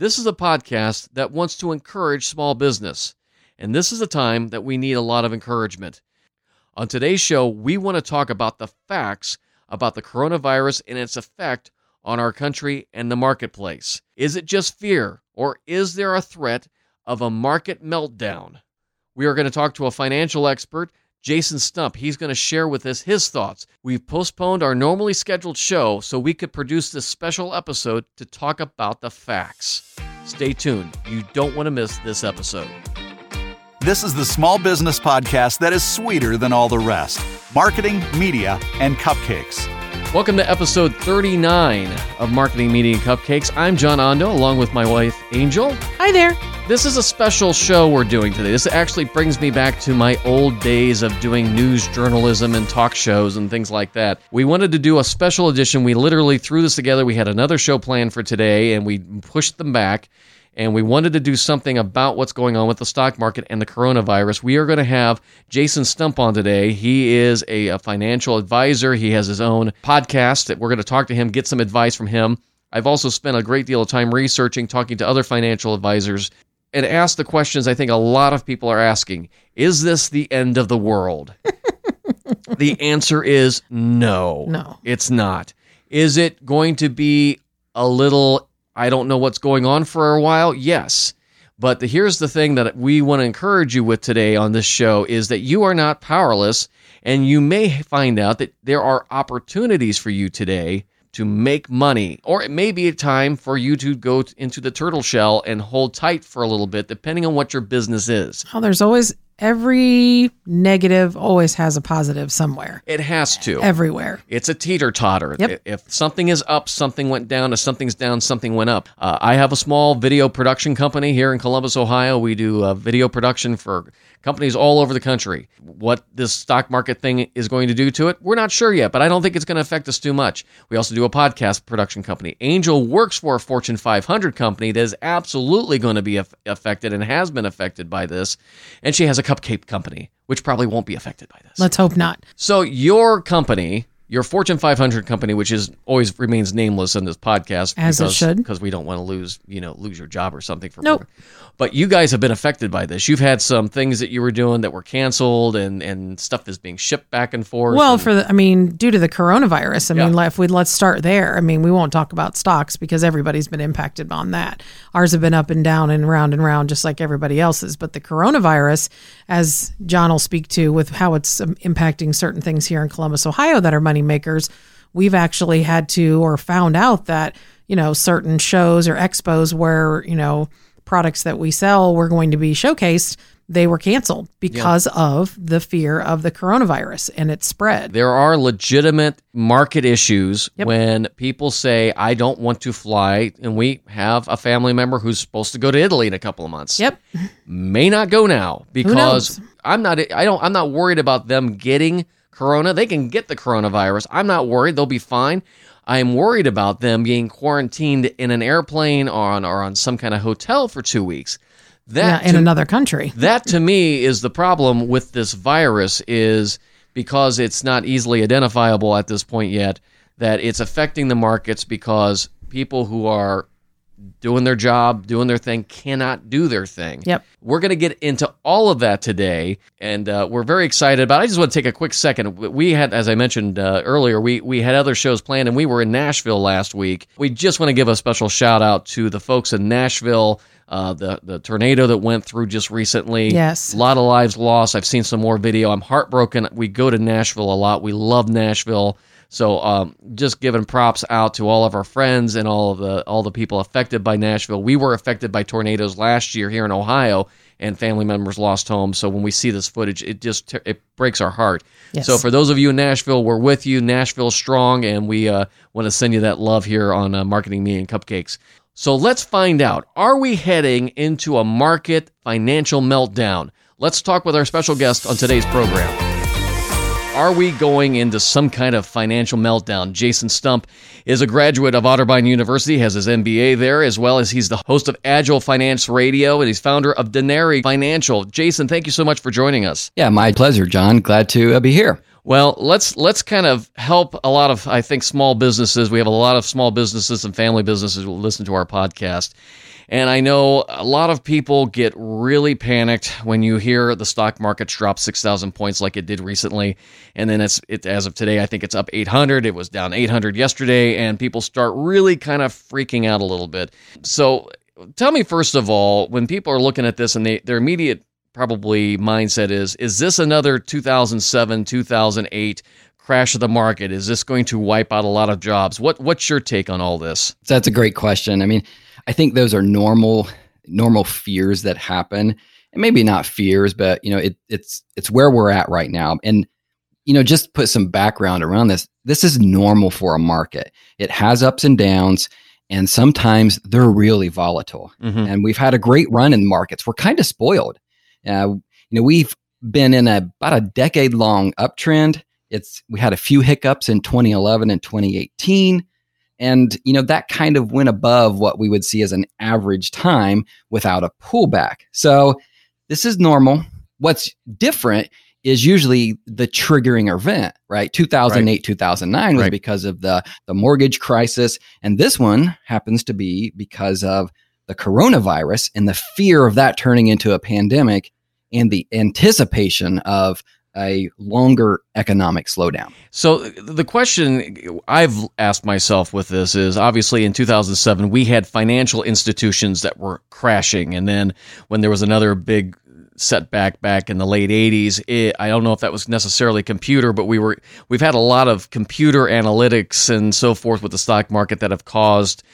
This is a podcast that wants to encourage small business. And this is a time that we need a lot of encouragement. On today's show, we want to talk about the facts about the coronavirus and its effect on our country and the marketplace. Is it just fear, or is there a threat of a market meltdown? We are going to talk to a financial expert, Jason Stump. He's going to share with us his thoughts. We've postponed our normally scheduled show so we could produce this special episode to talk about the facts. Stay tuned. You don't want to miss this episode. This is the small business podcast that is sweeter than all the rest marketing, media, and cupcakes. Welcome to episode 39 of Marketing Media and Cupcakes. I'm John Ondo along with my wife, Angel. Hi there. This is a special show we're doing today. This actually brings me back to my old days of doing news journalism and talk shows and things like that. We wanted to do a special edition. We literally threw this together. We had another show planned for today and we pushed them back and we wanted to do something about what's going on with the stock market and the coronavirus. We are going to have Jason Stump on today. He is a, a financial advisor. He has his own podcast that we're going to talk to him, get some advice from him. I've also spent a great deal of time researching, talking to other financial advisors, and asked the questions I think a lot of people are asking Is this the end of the world? the answer is no. No. It's not. Is it going to be a little, I don't know what's going on for a while? Yes. But the, here's the thing that we want to encourage you with today on this show is that you are not powerless, and you may find out that there are opportunities for you today to make money, or it may be a time for you to go into the turtle shell and hold tight for a little bit, depending on what your business is. Oh, there's always every negative always has a positive somewhere. It has to. Everywhere. It's a teeter totter. Yep. If something is up, something went down. If something's down, something went up. Uh, I have a small video production company here in Columbus, Ohio. We do uh, video production for companies all over the country. What this stock market thing is going to do to it, we're not sure yet, but I don't think it's going to affect us too much. We also do a podcast production company. Angel works for a Fortune 500 company that is absolutely going to be aff- affected and has been affected by this. And she has a cupcake company, which probably won't be affected by this. Let's hope not. So your company, your Fortune 500 company, which is always remains nameless in this podcast, As it because, should. because we don't want to lose, you know, lose your job or something for. Nope. But you guys have been affected by this. You've had some things that you were doing that were canceled, and and stuff is being shipped back and forth. Well, and- for the, I mean, due to the coronavirus, I mean, Yeah. like, if we let's start there. I mean, we won't talk about stocks because everybody's been impacted on that. Ours have been up and down and round and round, just like everybody else's. But the coronavirus, as John will speak to, with how it's um, impacting certain things here in Columbus, Ohio, that are money makers, we've actually had to or found out that you know certain shows or expos where you know products that we sell were going to be showcased they were canceled because of the fear of the coronavirus and its spread there are legitimate market issues Yep. when people say, "I don't want to fly," and we have a family member who's supposed to go to Italy in a couple of months. yep may not go now because? I'm not I don't I'm not worried about them getting corona. They can get the coronavirus. I'm not worried. They'll be fine. I am worried about them being quarantined in an airplane or on or on some kind of hotel for 2 weeks. That yeah, in to- another country that to me is the problem with this virus is because it's not easily identifiable at this point yet that it's affecting the markets because people who are doing their job, doing their thing cannot do their thing. Yep. We're going to get into all of that today and uh, we're very excited about it. I just want to take a quick second. We had as I mentioned uh, earlier, we we had other shows planned and we were in Nashville last week. We just want to give a special shout out to the folks in Nashville uh, the the tornado that went through just recently. Yes. a lot of lives lost. I've seen some more video. I'm heartbroken. We go to Nashville a lot. We love Nashville. So um, just giving props out to all of our friends and all of the all the people affected by Nashville. We were affected by tornadoes last year here in Ohio, and family members lost homes. So when we see this footage, it just it breaks our heart. Yes. So for those of you in Nashville, we're with you. Nashville strong, and we uh, want to send you that love here on uh, Marketing Media and Cupcakes. So let's find out are we heading into a market financial meltdown? Let's talk with our special guest on today's program. Are we going into some kind of financial meltdown? Jason Stump is a graduate of Otterbein University, has his MBA there, as well as he's the host of Agile Finance Radio and he's founder of Denari Financial. Jason, thank you so much for joining us. Yeah, my pleasure, John. Glad to uh, be here. Well, let's let's kind of help a lot of I think small businesses. We have a lot of small businesses and family businesses who listen to our podcast. And I know a lot of people get really panicked when you hear the stock market drop 6,000 points like it did recently. And then it's it, as of today, I think it's up 800. It was down 800 yesterday. And people start really kind of freaking out a little bit. So tell me, first of all, when people are looking at this and they, their immediate probably mindset is, is this another 2007, 2008 crash of the market? Is this going to wipe out a lot of jobs? What What's your take on all this? That's a great question. I mean, I think those are normal normal fears that happen, and maybe not fears, but you know, it, it's it's where we're at right now. And you know, just put some background around this. This is normal for a market. It has ups and downs, and sometimes they're really volatile. Mm-hmm. And we've had a great run in markets. We're kind of spoiled. Uh, you know, we've been in a, about a decade long uptrend. It's we had a few hiccups in 2011 and 2018 and, you know, that kind of went above what we would see as an average time without a pullback. So this is normal. What's different is usually the triggering event, right? 2008, right. 2009 was right. because of the, the mortgage crisis. And this one happens to be because of the coronavirus and the fear of that turning into a pandemic and the anticipation of a longer economic slowdown. So the question I've asked myself with this is obviously in 2007 we had financial institutions that were crashing and then when there was another big setback back in the late 80s it, I don't know if that was necessarily computer but we were we've had a lot of computer analytics and so forth with the stock market that have caused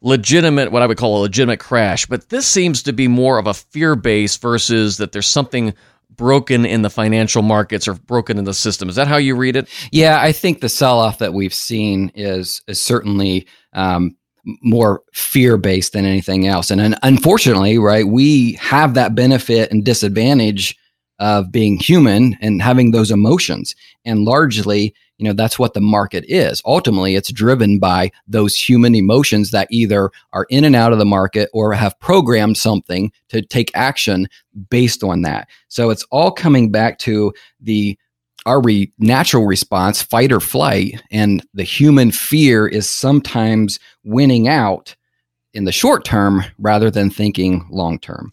legitimate what I would call a legitimate crash but this seems to be more of a fear base versus that there's something broken in the financial markets or broken in the system. Is that how you read it? Yeah, I think the sell off that we've seen is is certainly um, more fear based than anything else. And, unfortunately, right, we have that benefit and disadvantage of being human and having those emotions. And largely, you know that's what the market is. Ultimately it's driven by those human emotions that either are in and out of the market or have programmed something to take action based on that. So it's all coming back to the our re- natural response fight or flight and the human fear is sometimes winning out in the short term rather than thinking long term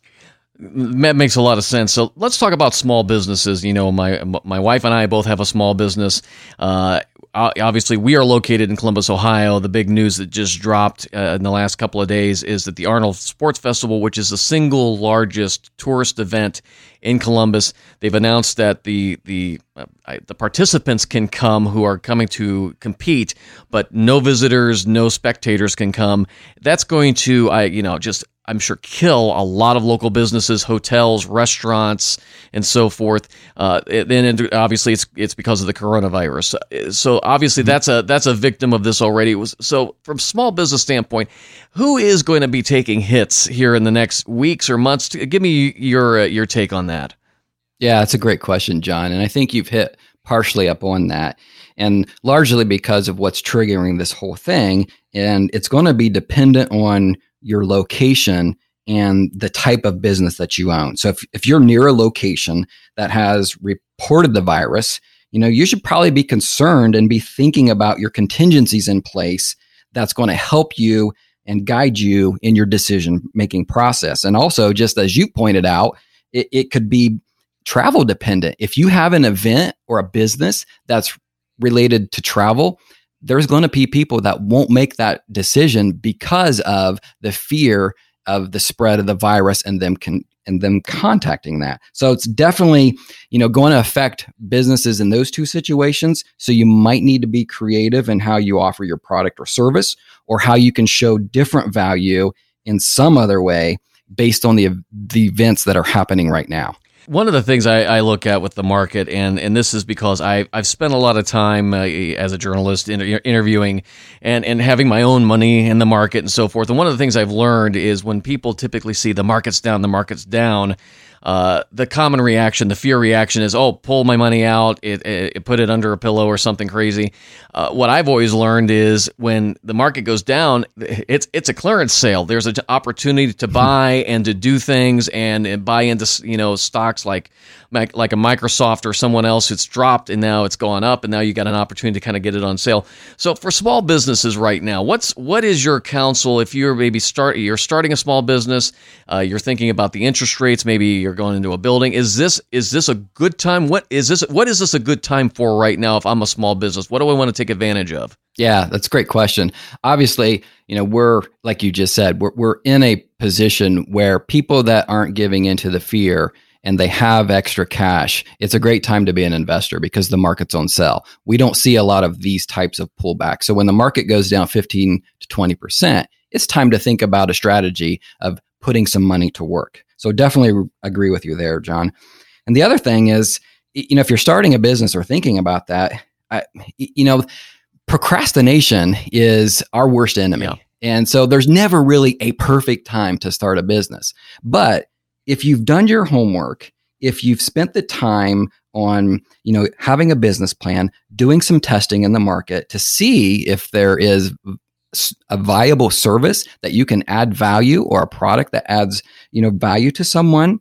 that makes a lot of sense. So let's talk about small businesses. You know, my my wife and I both have a small business. Uh, obviously, we are located in Columbus, Ohio. The big news that just dropped uh, in the last couple of days is that the Arnold Sports Festival, which is the single largest tourist event in Columbus, they've announced that the the uh, the participants can come who are coming to compete, but no visitors, no spectators can come. That's going to, I you know, just I'm sure, kill a lot of local businesses, hotels, restaurants, and so forth. Uh, then obviously it's it's because of the coronavirus. So obviously that's a that's a victim of this already. So from small business standpoint, who is going to be taking hits here in the next weeks or months? Give me your uh, your take on that. Yeah, that's a great question, John, and I think you've hit partially up on that, and largely because of what's triggering this whole thing, and it's going to be dependent on your location and the type of business that you own. So if, if you're near a location that has reported the virus, you know, you should probably be concerned and be thinking about your contingencies in place that's going to help you and guide you in your decision making process. And also, just as you pointed out, it, it could be travel dependent. If you have an event or a business that's related to travel, there's going to be people that won't make that decision because of the fear of the spread of the virus and them can and them contacting that. So it's definitely, you know, going to affect businesses in those two situations. So you might need to be creative in how you offer your product or service or how you can show different value in some other way based on the the events that are happening right now. One of the things I, I, look at with the market, and, and this is because I, I've spent a lot of time uh, as a journalist inter- interviewing and, and having my own money in the market and so forth. And one of the things I've learned is when people typically see the market's down, the market's down, uh, the common reaction, the fear reaction is, oh, pull my money out, it, it, it put it under a pillow or something crazy. Uh, what I've always learned is when the market goes down, it's it's a clearance sale. There's an opportunity to buy and to do things and, and buy into you know stocks like like a Microsoft or someone else. It's dropped and now it's gone up, and now you got an opportunity to kind of get it on sale. So for small businesses right now, what's what is your counsel if you're maybe start you're starting a small business, uh, you're thinking about the interest rates, maybe you're going into a building. Is this is this a good time? What is this? What is this a good time for right now? If I'm a small business, what do I want to take advantage of? Yeah, that's a great question. Obviously, you know, we're like you just said, we're we're in a position where people that aren't giving into the fear and they have extra cash, it's a great time to be an investor because the market's on sale. We don't see a lot of these types of pullbacks. So when the market goes down 15 to 20%, it's time to think about a strategy of putting some money to work. So definitely agree with you there, John. And the other thing is, you know, if you're starting a business or thinking about that, I, you know, procrastination is our worst enemy. Yeah. And so there's never really a perfect time to start a business. But if you've done your homework, if you've spent the time on, you know, having a business plan, doing some testing in the market to see if there is a viable service that you can add value or a product that adds, you know, value to someone,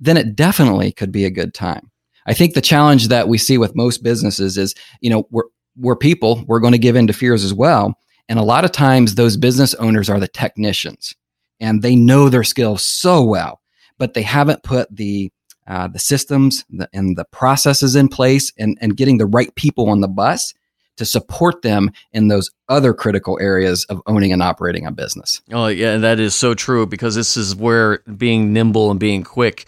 then it definitely could be a good time. I think the challenge that we see with most businesses is, you know, we're we're people, we're going to give in to fears as well. And a lot of times those business owners are the technicians and they know their skills so well but they haven't put the uh, the systems and the processes in place and, and getting the right people on the bus to support them in those other critical areas of owning and operating a business. Oh, yeah, that is so true because this is where being nimble and being quick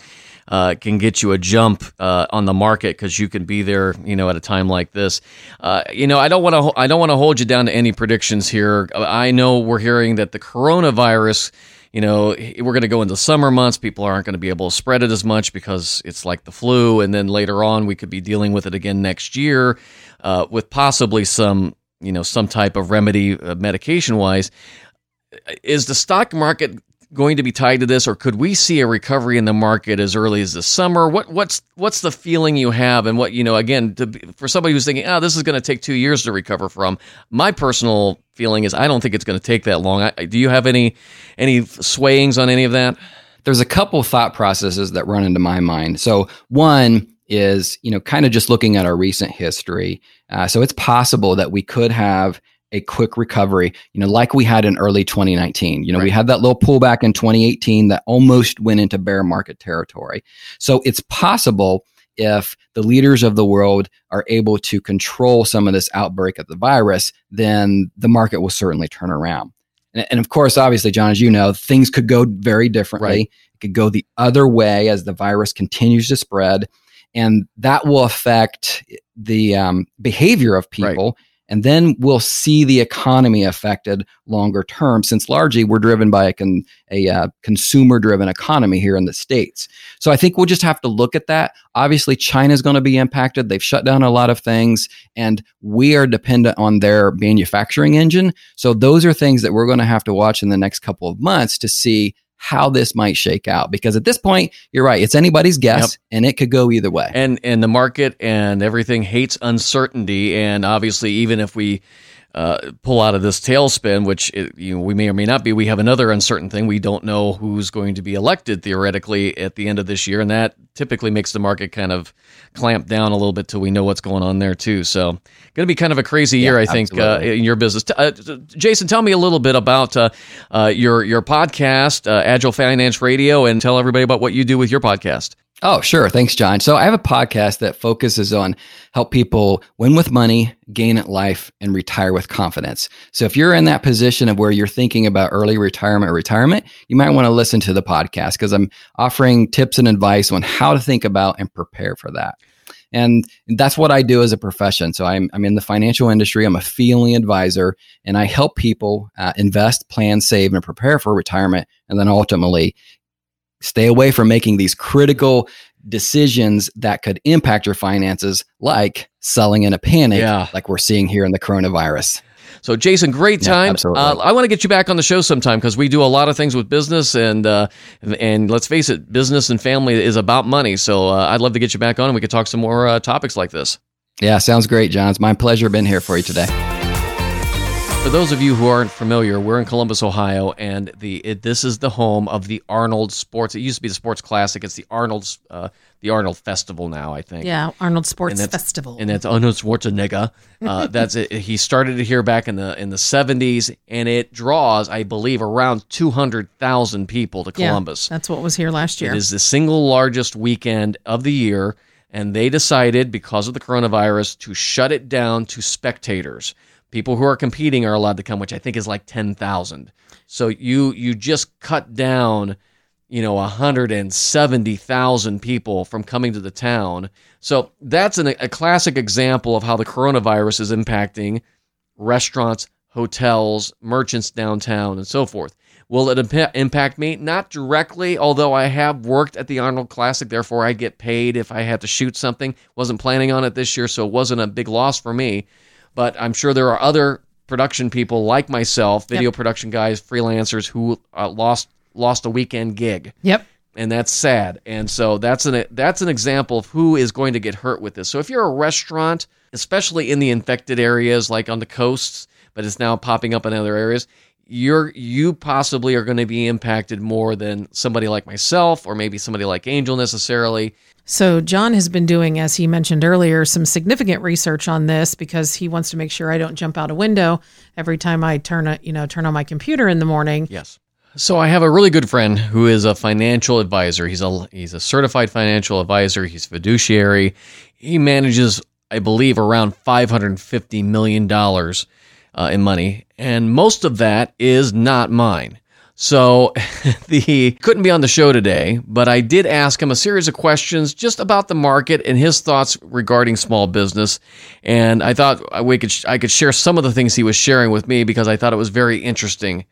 uh, can get you a jump uh, on the market because you can be there, you know, at a time like this. Uh, you know, I don't want to I don't want to hold you down to any predictions here. I know we're hearing that the coronavirus you know, we're going to go into summer months. People aren't going to be able to spread it as much because it's like the flu. And then later on, we could be dealing with it again next year uh, with possibly some, you know, some type of remedy uh, medication wise. Is the stock market going to be tied to this, or could we see a recovery in the market as early as the summer? What what's what's the feeling you have, and what you know? Again, to, for somebody who's thinking, "Oh, this is going to take two years to recover from," my personal feeling is I don't think it's going to take that long. I, do you have any any swayings on any of that? There's a couple thought processes that run into my mind. So one is you know kind of just looking at our recent history. Uh, so it's possible that we could have a quick recovery, you know, like we had in early 2019. You know, right. we had that little pullback in 2018 that almost went into bear market territory. So it's possible if the leaders of the world are able to control some of this outbreak of the virus, then the market will certainly turn around. And, and of course, obviously, John, as you know, things could go very differently. Right. It could go the other way as the virus continues to spread. And that will affect the um, behavior of people. Right and then we'll see the economy affected longer term, since largely we're driven by a, con, a uh, consumer driven economy here in the States. So I think we'll just have to look at that. Obviously, China's going to be impacted. They've shut down a lot of things, and we are dependent on their manufacturing engine. So those are things that we're going to have to watch in the next couple of months to see how this might shake out. Because at this point you're right it's anybody's guess yep. and it could go either way. And and the market and everything hates uncertainty. And obviously even if we uh, pull out of this tailspin, which it, you know, we may or may not be. We have another uncertain thing. We don't know who's going to be elected theoretically at the end of this year, and that typically makes the market kind of clamp down a little bit till we know what's going on there too. So, going to be kind of a crazy year, yeah, I think, uh, in your business. Uh, Jason, tell me a little bit about uh, uh, your your podcast, uh, Agile Finance Radio, and tell everybody about what you do with your podcast. Oh, sure. Thanks, John. So I have a podcast that focuses on help people win with money, gain at life, and retire with confidence. So if you're in that position of where you're thinking about early retirement or retirement, you might want to listen to the podcast because I'm offering tips and advice on how to think about and prepare for that. And that's what I do as a profession. So I'm, I'm in the financial industry. I'm a fee-only advisor, and I help people uh, invest, plan, save, and prepare for retirement, and then ultimately Stay away from making these critical decisions that could impact your finances, like selling in a panic, yeah. like we're seeing here in the coronavirus. So, Jason, great time. absolutely. uh, I want to get you back on the show sometime because we do a lot of things with business, and uh, and let's face it, business and family is about money. So, uh, I'd love to get you back on, and we could talk some more uh, topics like this. Yeah, sounds great, John. It's my pleasure being here for you today. For those of you who aren't familiar, we're in Columbus, Ohio, and the it, this is the home of the Arnold Sports. It used to be the Sports Classic. It's the Arnold's uh, the Arnold Festival now, I think. Yeah, Arnold Sports And Festival. and that's Arnold Schwarzenegger. Uh, that's it. He started it here back in the in the seventies, and it draws, I believe, around two hundred thousand people to Yeah, Columbus. that's what was here last year. It is the single largest weekend of the year, and they decided because of the coronavirus to shut it down to spectators. People who are competing are allowed to come, which I think is like ten thousand. So you you just cut down, you know, hundred and seventy thousand people from coming to the town. So that's an, a classic example of how the coronavirus is impacting restaurants, hotels, merchants downtown, and so forth. Will it impa- impact me? Not directly, although I have worked at the Arnold Classic, therefore I get paid if I had to shoot something. Wasn't planning on it this year, so it wasn't a big loss for me. But I'm sure there are other production people like myself, video production guys, freelancers who uh, lost lost a weekend gig yep. and that's sad. And so that's an that's an example of who is going to get hurt with this. So if you're a restaurant, especially in the infected areas like on the coasts, but it's now popping up in other areas, you're you possibly are going to be impacted more than somebody like myself or maybe somebody like Angel necessarily. So John has been doing, as he mentioned earlier, some significant research on this because he wants to make sure I don't jump out a window every time I turn a, you know, turn on my computer in the morning. Yes. So I have a really good friend who is a financial advisor. He's a he's a certified financial advisor. He's fiduciary. He manages, I believe, around five hundred fifty million dollars uh, in money, and most of that is not mine. So the couldn't be on the show today, but I did ask him a series of questions just about the market and his thoughts regarding small business. And I thought we could I could share some of the things he was sharing with me because I thought it was very interesting.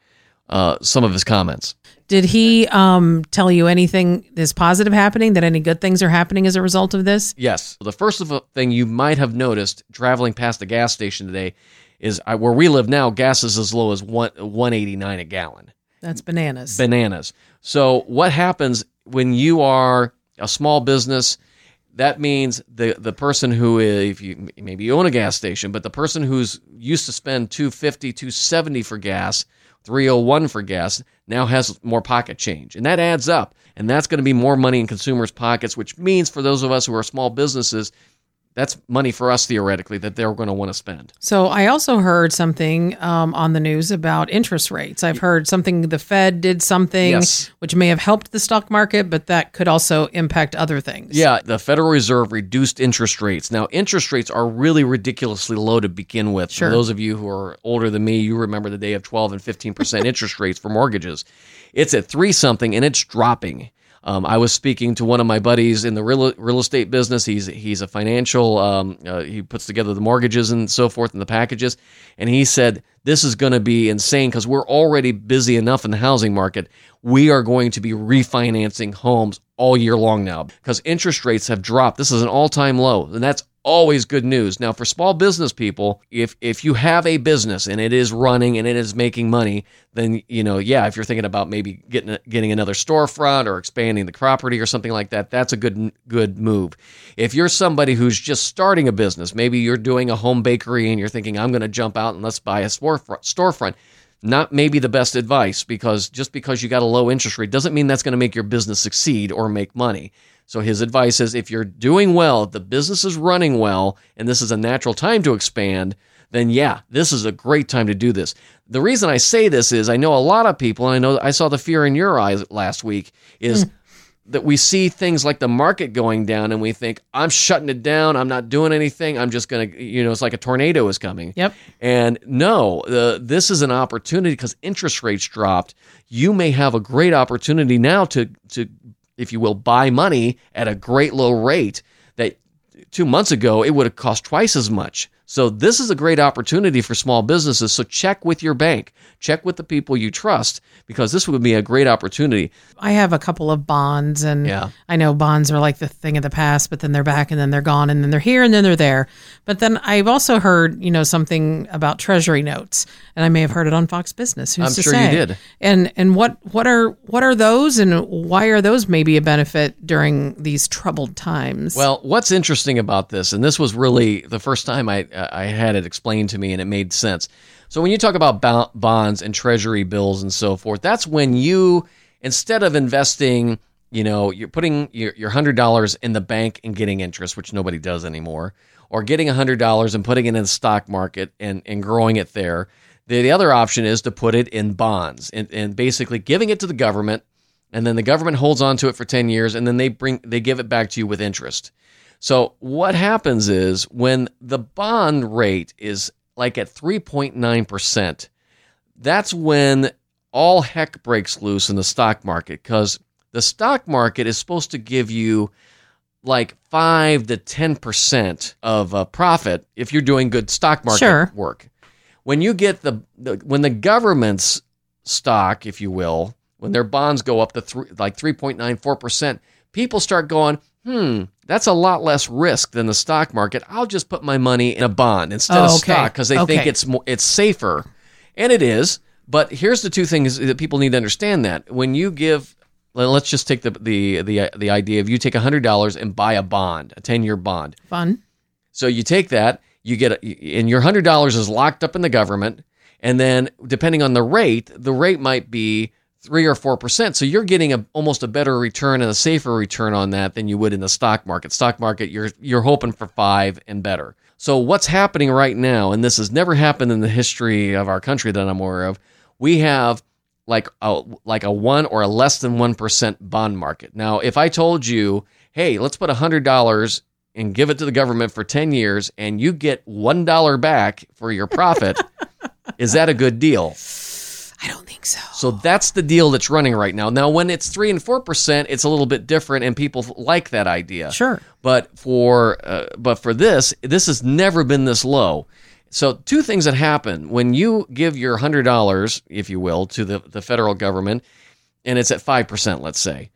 Uh, some of his comments. Did he um, tell you anything is positive happening? That any good things are happening as a result of this? Yes. The first of thing you might have noticed traveling past the gas station today is I, where we live now, gas is as low as one one eighty nine a gallon. That's bananas. bananas. So what happens when you are a small business? That means the the person who if you maybe you own a gas station, but the person who's used to spend 250, 270 for gas, 301 for gas, now has more pocket change. And that adds up. And that's going to be more money in consumers' pockets, which means for those of us who are small businesses, that's money for us theoretically that they're going to want to spend. So I also heard something um, on the news about interest rates. I've heard something the Fed did something Yes. which may have helped the stock market, but that could also impact other things. Yeah, the Federal Reserve reduced interest rates. Now, interest rates are really ridiculously low to begin with. Sure. For those of you who are older than me, you remember the day of 12 and 15% interest rates for mortgages. It's at three something and it's dropping. Um, I was speaking to one of my buddies in the real, real estate business. He's he's a financial. Um, uh, he puts together the mortgages and so forth and the packages, and he said this is going to be insane because we're already busy enough in the housing market. We are going to be refinancing homes all year long now because interest rates have dropped. This is an all time low, and that's always good news. Now, for small business people, if if you have a business and it is running and it is making money, then you know, yeah, if you're thinking about maybe getting getting another storefront or expanding the property or something like that, that's a good good move. If you're somebody who's just starting a business, maybe you're doing a home bakery and you're thinking I'm going to jump out and let's buy a storefront, storefront not maybe the best advice because just because you got a low interest rate doesn't mean that's going to make your business succeed or make money. So his advice is if you're doing well, if the business is running well, and this is a natural time to expand, then yeah, this is a great time to do this. The reason I say this is I know a lot of people, and I know I saw the fear in your eyes last week, is that we see things like the market going down and we think, I'm shutting it down, I'm not doing anything, I'm just going to, you know, it's like a tornado is coming. Yep. And no, uh, this is an opportunity because interest rates dropped. You may have a great opportunity now to, to, if you will, buy money at a great low rate that two months ago it would have cost twice as much. So this is a great opportunity for small businesses. So check with your bank, check with the people you trust, because this would be a great opportunity. I have a couple of bonds, and Yeah. I know bonds are like the thing of the past, but then they're back, and then they're gone, and then they're here, and then they're there. But then I've also heard, you know, something about treasury notes, and I may have heard it on Fox Business. Who's I'm to sure you did. And and what what are what are those, and why are those maybe a benefit during these troubled times? Well, what's interesting about this, and this was really the first time I uh, Uh, I had it explained to me, and it made sense. So when you talk about bonds and treasury bills and so forth, that's when you instead of investing, you know, you're putting your your hundred dollars in the bank and getting interest, which nobody does anymore, or getting hundred dollars and putting it in the stock market and and growing it there. The, the other option is to put it in bonds and, and basically giving it to the government and then the government holds on to it for 10 years and then they bring they give it back to you with interest so what happens is when the bond rate is like at 3.9% that's when all heck breaks loose in the stock market because the stock market is supposed to give you like 5 to 10% of a profit if you're doing good stock market Sure. work when you get the, the when the government's stock, if you will, when their bonds go up to three, like 3.94%, people start going, hmm, that's a lot less risk than the stock market. I'll just put my money in a bond instead Oh, of okay. stock because they think it's more, it's safer. And it is. But here's the two things that people need to understand that when you give let's just take the the the the idea of you take $100 and buy a bond, a 10-year bond. fun. So you take that, you get, a, and your hundred dollars is locked up in the government, and then depending on the rate, the rate might be three or four percent. So you're getting a almost a better return and a safer return on that than you would in the stock market. Stock market, you're you're hoping for five and better. So what's happening right now, and this has never happened in the history of our country that I'm aware of, we have like a like a one or a less than one percent bond market. Now, if I told you, hey, let's put a hundred dollars and give it to the government for ten years, and you get one dollar back for your profit, is that a good deal? I don't think so. So that's the deal that's running right now. Now, when it's three and four percent, it's a little bit different, and people like that idea. Sure. But for uh, but for this, this has never been this low. So two things that happen when you give your hundred dollars, if you will, to the, the federal government, and it's at five percent, let's say,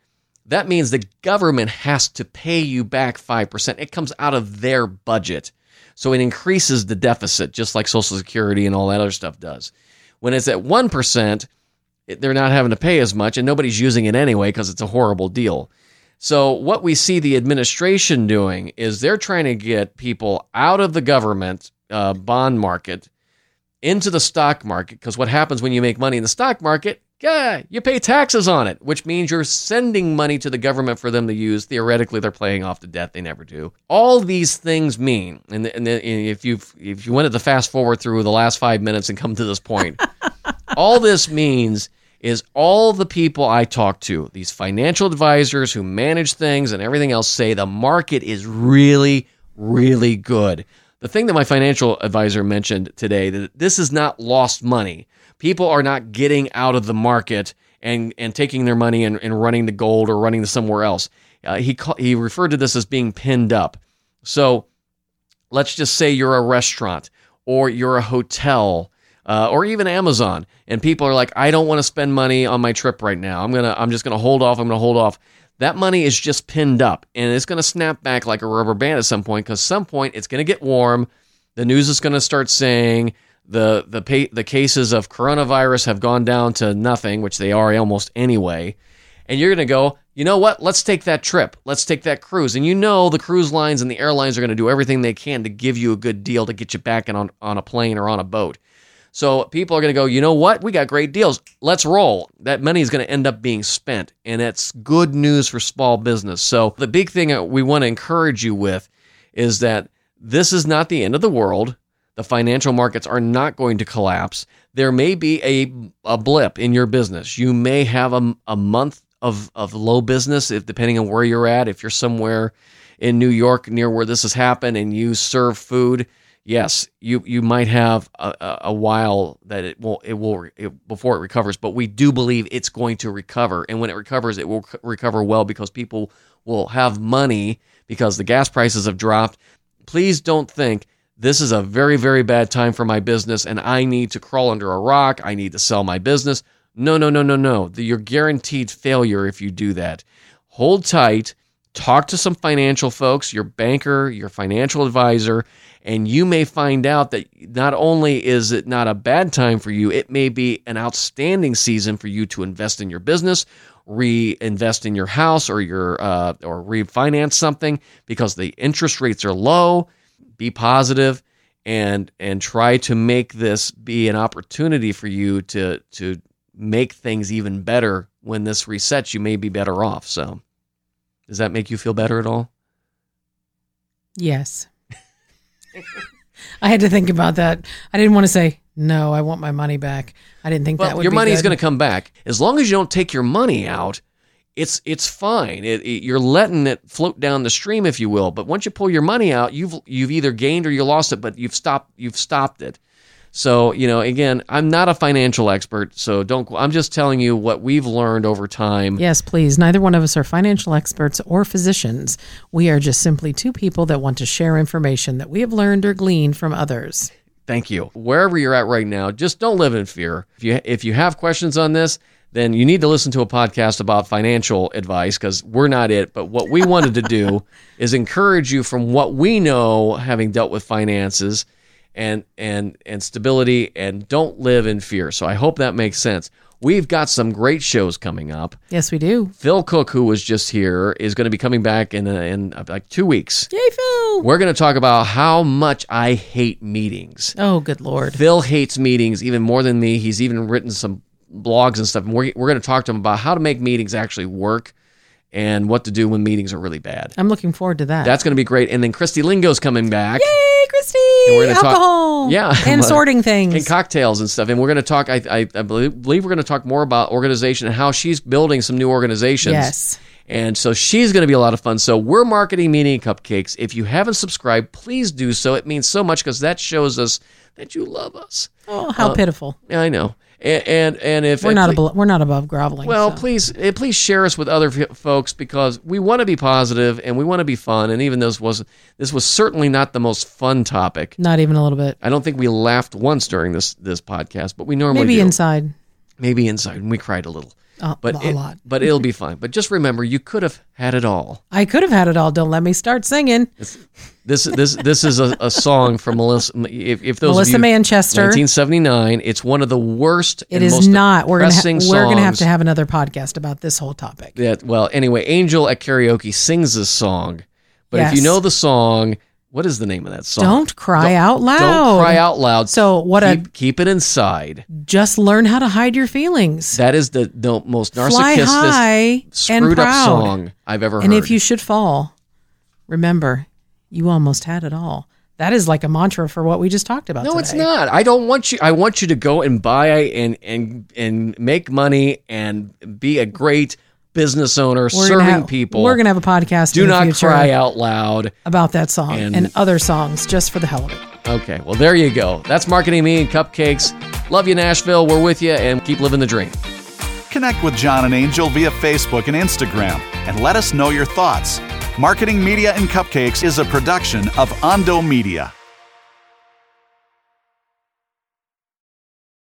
that means the government has to pay you back five percent. It comes out of their budget, so it increases the deficit, just like Social Security and all that other stuff does. When it's at one percent, they're not having to pay as much, and nobody's using it anyway because it's a horrible deal. So, what we see the administration doing is they're trying to get people out of the government uh, bond market into the stock market. Because what happens when you make money in the stock market? Yeah, you pay taxes on it, which means you're sending money to the government for them to use. Theoretically, they're paying off the debt. They never do. All these things mean, and, and if you if you wanted to fast forward through the last five minutes and come to this point, all this means is all the people I talk to, these financial advisors who manage things and everything else, say the market is really, really good. The thing that my financial advisor mentioned today that this is not lost money. People are not getting out of the market and, and taking their money and, and running to gold or running to somewhere else. Uh, he he referred to this as being pinned up. So let's just say you're a restaurant or you're a hotel uh, or even Amazon, and people are like, I don't want to spend money on my trip right now. I'm gonna, I'm just gonna hold off. I'm gonna hold off. That money is just pinned up, and it's gonna snap back like a rubber band at some point. Because some point it's gonna get warm. The news is gonna start saying the the pa- the cases of coronavirus have gone down to nothing, which they are almost anyway. And you're gonna go, you know what? Let's take that trip. Let's take that cruise. And you know the cruise lines and the airlines are gonna do everything they can to give you a good deal to get you back on, on a plane or on a boat. So people are going to go, you know what? We got great deals. Let's roll. That money is going to end up being spent. And it's good news for small business. So the big thing we want to encourage you with is that this is not the end of the world. The financial markets are not going to collapse. There may be a, a blip in your business. You may have a, a month of, of low business, if depending on where you're at. If you're somewhere in New York near where this has happened and you serve food, yes, you you might have a, a, while that it will it will it, before it recovers, but we do believe it's going to recover, and when it recovers, it will recover well because people will have money because the gas prices have dropped. Please don't think this is a very, very bad time for my business and I need to crawl under a rock. I need to sell my business. No, no, no, no, no. You're guaranteed failure if you do that. Hold tight, talk to some financial folks, your banker, your financial advisor, and you may find out that not only is it not a bad time for you, it may be an outstanding season for you to invest in your business, reinvest in your house, or your uh, or refinance something because the interest rates are low. Be positive and and try to make this be an opportunity for you to to make things even better when this resets. You may be better off. So, does that make you feel better at all? Yes. I had to think about that. I didn't want to say no. I want my money back. I didn't think Well, that would your is going to come back as long as you don't take your money out. It's it's fine. It, it- you're letting it float down the stream, if you will. But once you pull your money out, you've you've either gained or you lost it. But you've stopped you've stopped it. So you know, again, I'm not a financial expert, so don't. I'm just telling you what we've learned over time. Yes, please. Neither one of us are financial experts or physicians. We are just simply two people that want to share information that we have learned or gleaned from others. Thank you. Wherever you're at right now, just don't live in fear. If you if you have questions on this, then you need to listen to a podcast about financial advice because we're not it. But what we wanted to do is encourage you from what we know, having dealt with finances and and and stability, and don't live in fear. So I hope that makes sense. We've got some great shows coming up. Yes, we do. Phil Cook, who was just here, is going to be coming back in uh, in uh, like two weeks. Yay, Phil. We're going to talk about how much I hate meetings. Oh, good Lord. Phil hates meetings even more than me. He's even written some blogs and stuff. And we're, we're going to talk to them about how to make meetings actually work and what to do when meetings are really bad. I'm looking forward to that. That's going to be great. And then Christy Lingo's coming back. Yay, Christy. we're gonna talk- Alcohol. Yeah. And sorting things. And cocktails and stuff. And we're going to talk, I, I, I believe, believe we're going to talk more about organization and how she's building some new organizations. Yes. And so she's going to be a lot of fun. So we're marketing Meeting Cupcakes. If you haven't subscribed, please do so. It means so much because that shows us that you love us. oh, how uh, pitiful. Yeah, I know. And and, and if We're not above, we're not above groveling. well, so. please eh, please share us with other f- folks because we want to be positive and we want to be fun. And even though this was this was certainly not the most fun topic. not even a little bit. I don't think we laughed once during this this podcast, but we normally Maybe do. inside. Maybe inside, and we cried a little. Uh, But a it- lot. But it'll be fine. But just remember, you could have had it all. I could have had it all. Don't let me start singing. This this this is a, a song from Melissa. If, if those Melissa of you, Manchester. 1979. It's one of the worst. It and is most not. We're gonna ha- we're gonna have to have another podcast about this whole topic. that well anyway angel at karaoke sings this song but if you know the song what is the name of that song Don't cry out loud. don't cry out loud So what a keep, keep it inside just learn how to hide your feelings. that is the, the most narcissistic screwed up song i've ever heard. And if you should fall, remember, you almost had it all. That is like a mantra for what we just talked about. no it's not i don't want you i want you to go and buy and and and make money and be a great business owner We're serving gonna have, people We're gonna have a podcast. do in not future cry out loud about that song And- and, other songs just for the hell of it. okay well there you go that's Marketing Media and Cupcakes love you nashville we're with you and keep living the dream Connect with John and Angel via Facebook and Instagram and let us know your thoughts. Marketing Media and Cupcakes is a production of Ondo Media.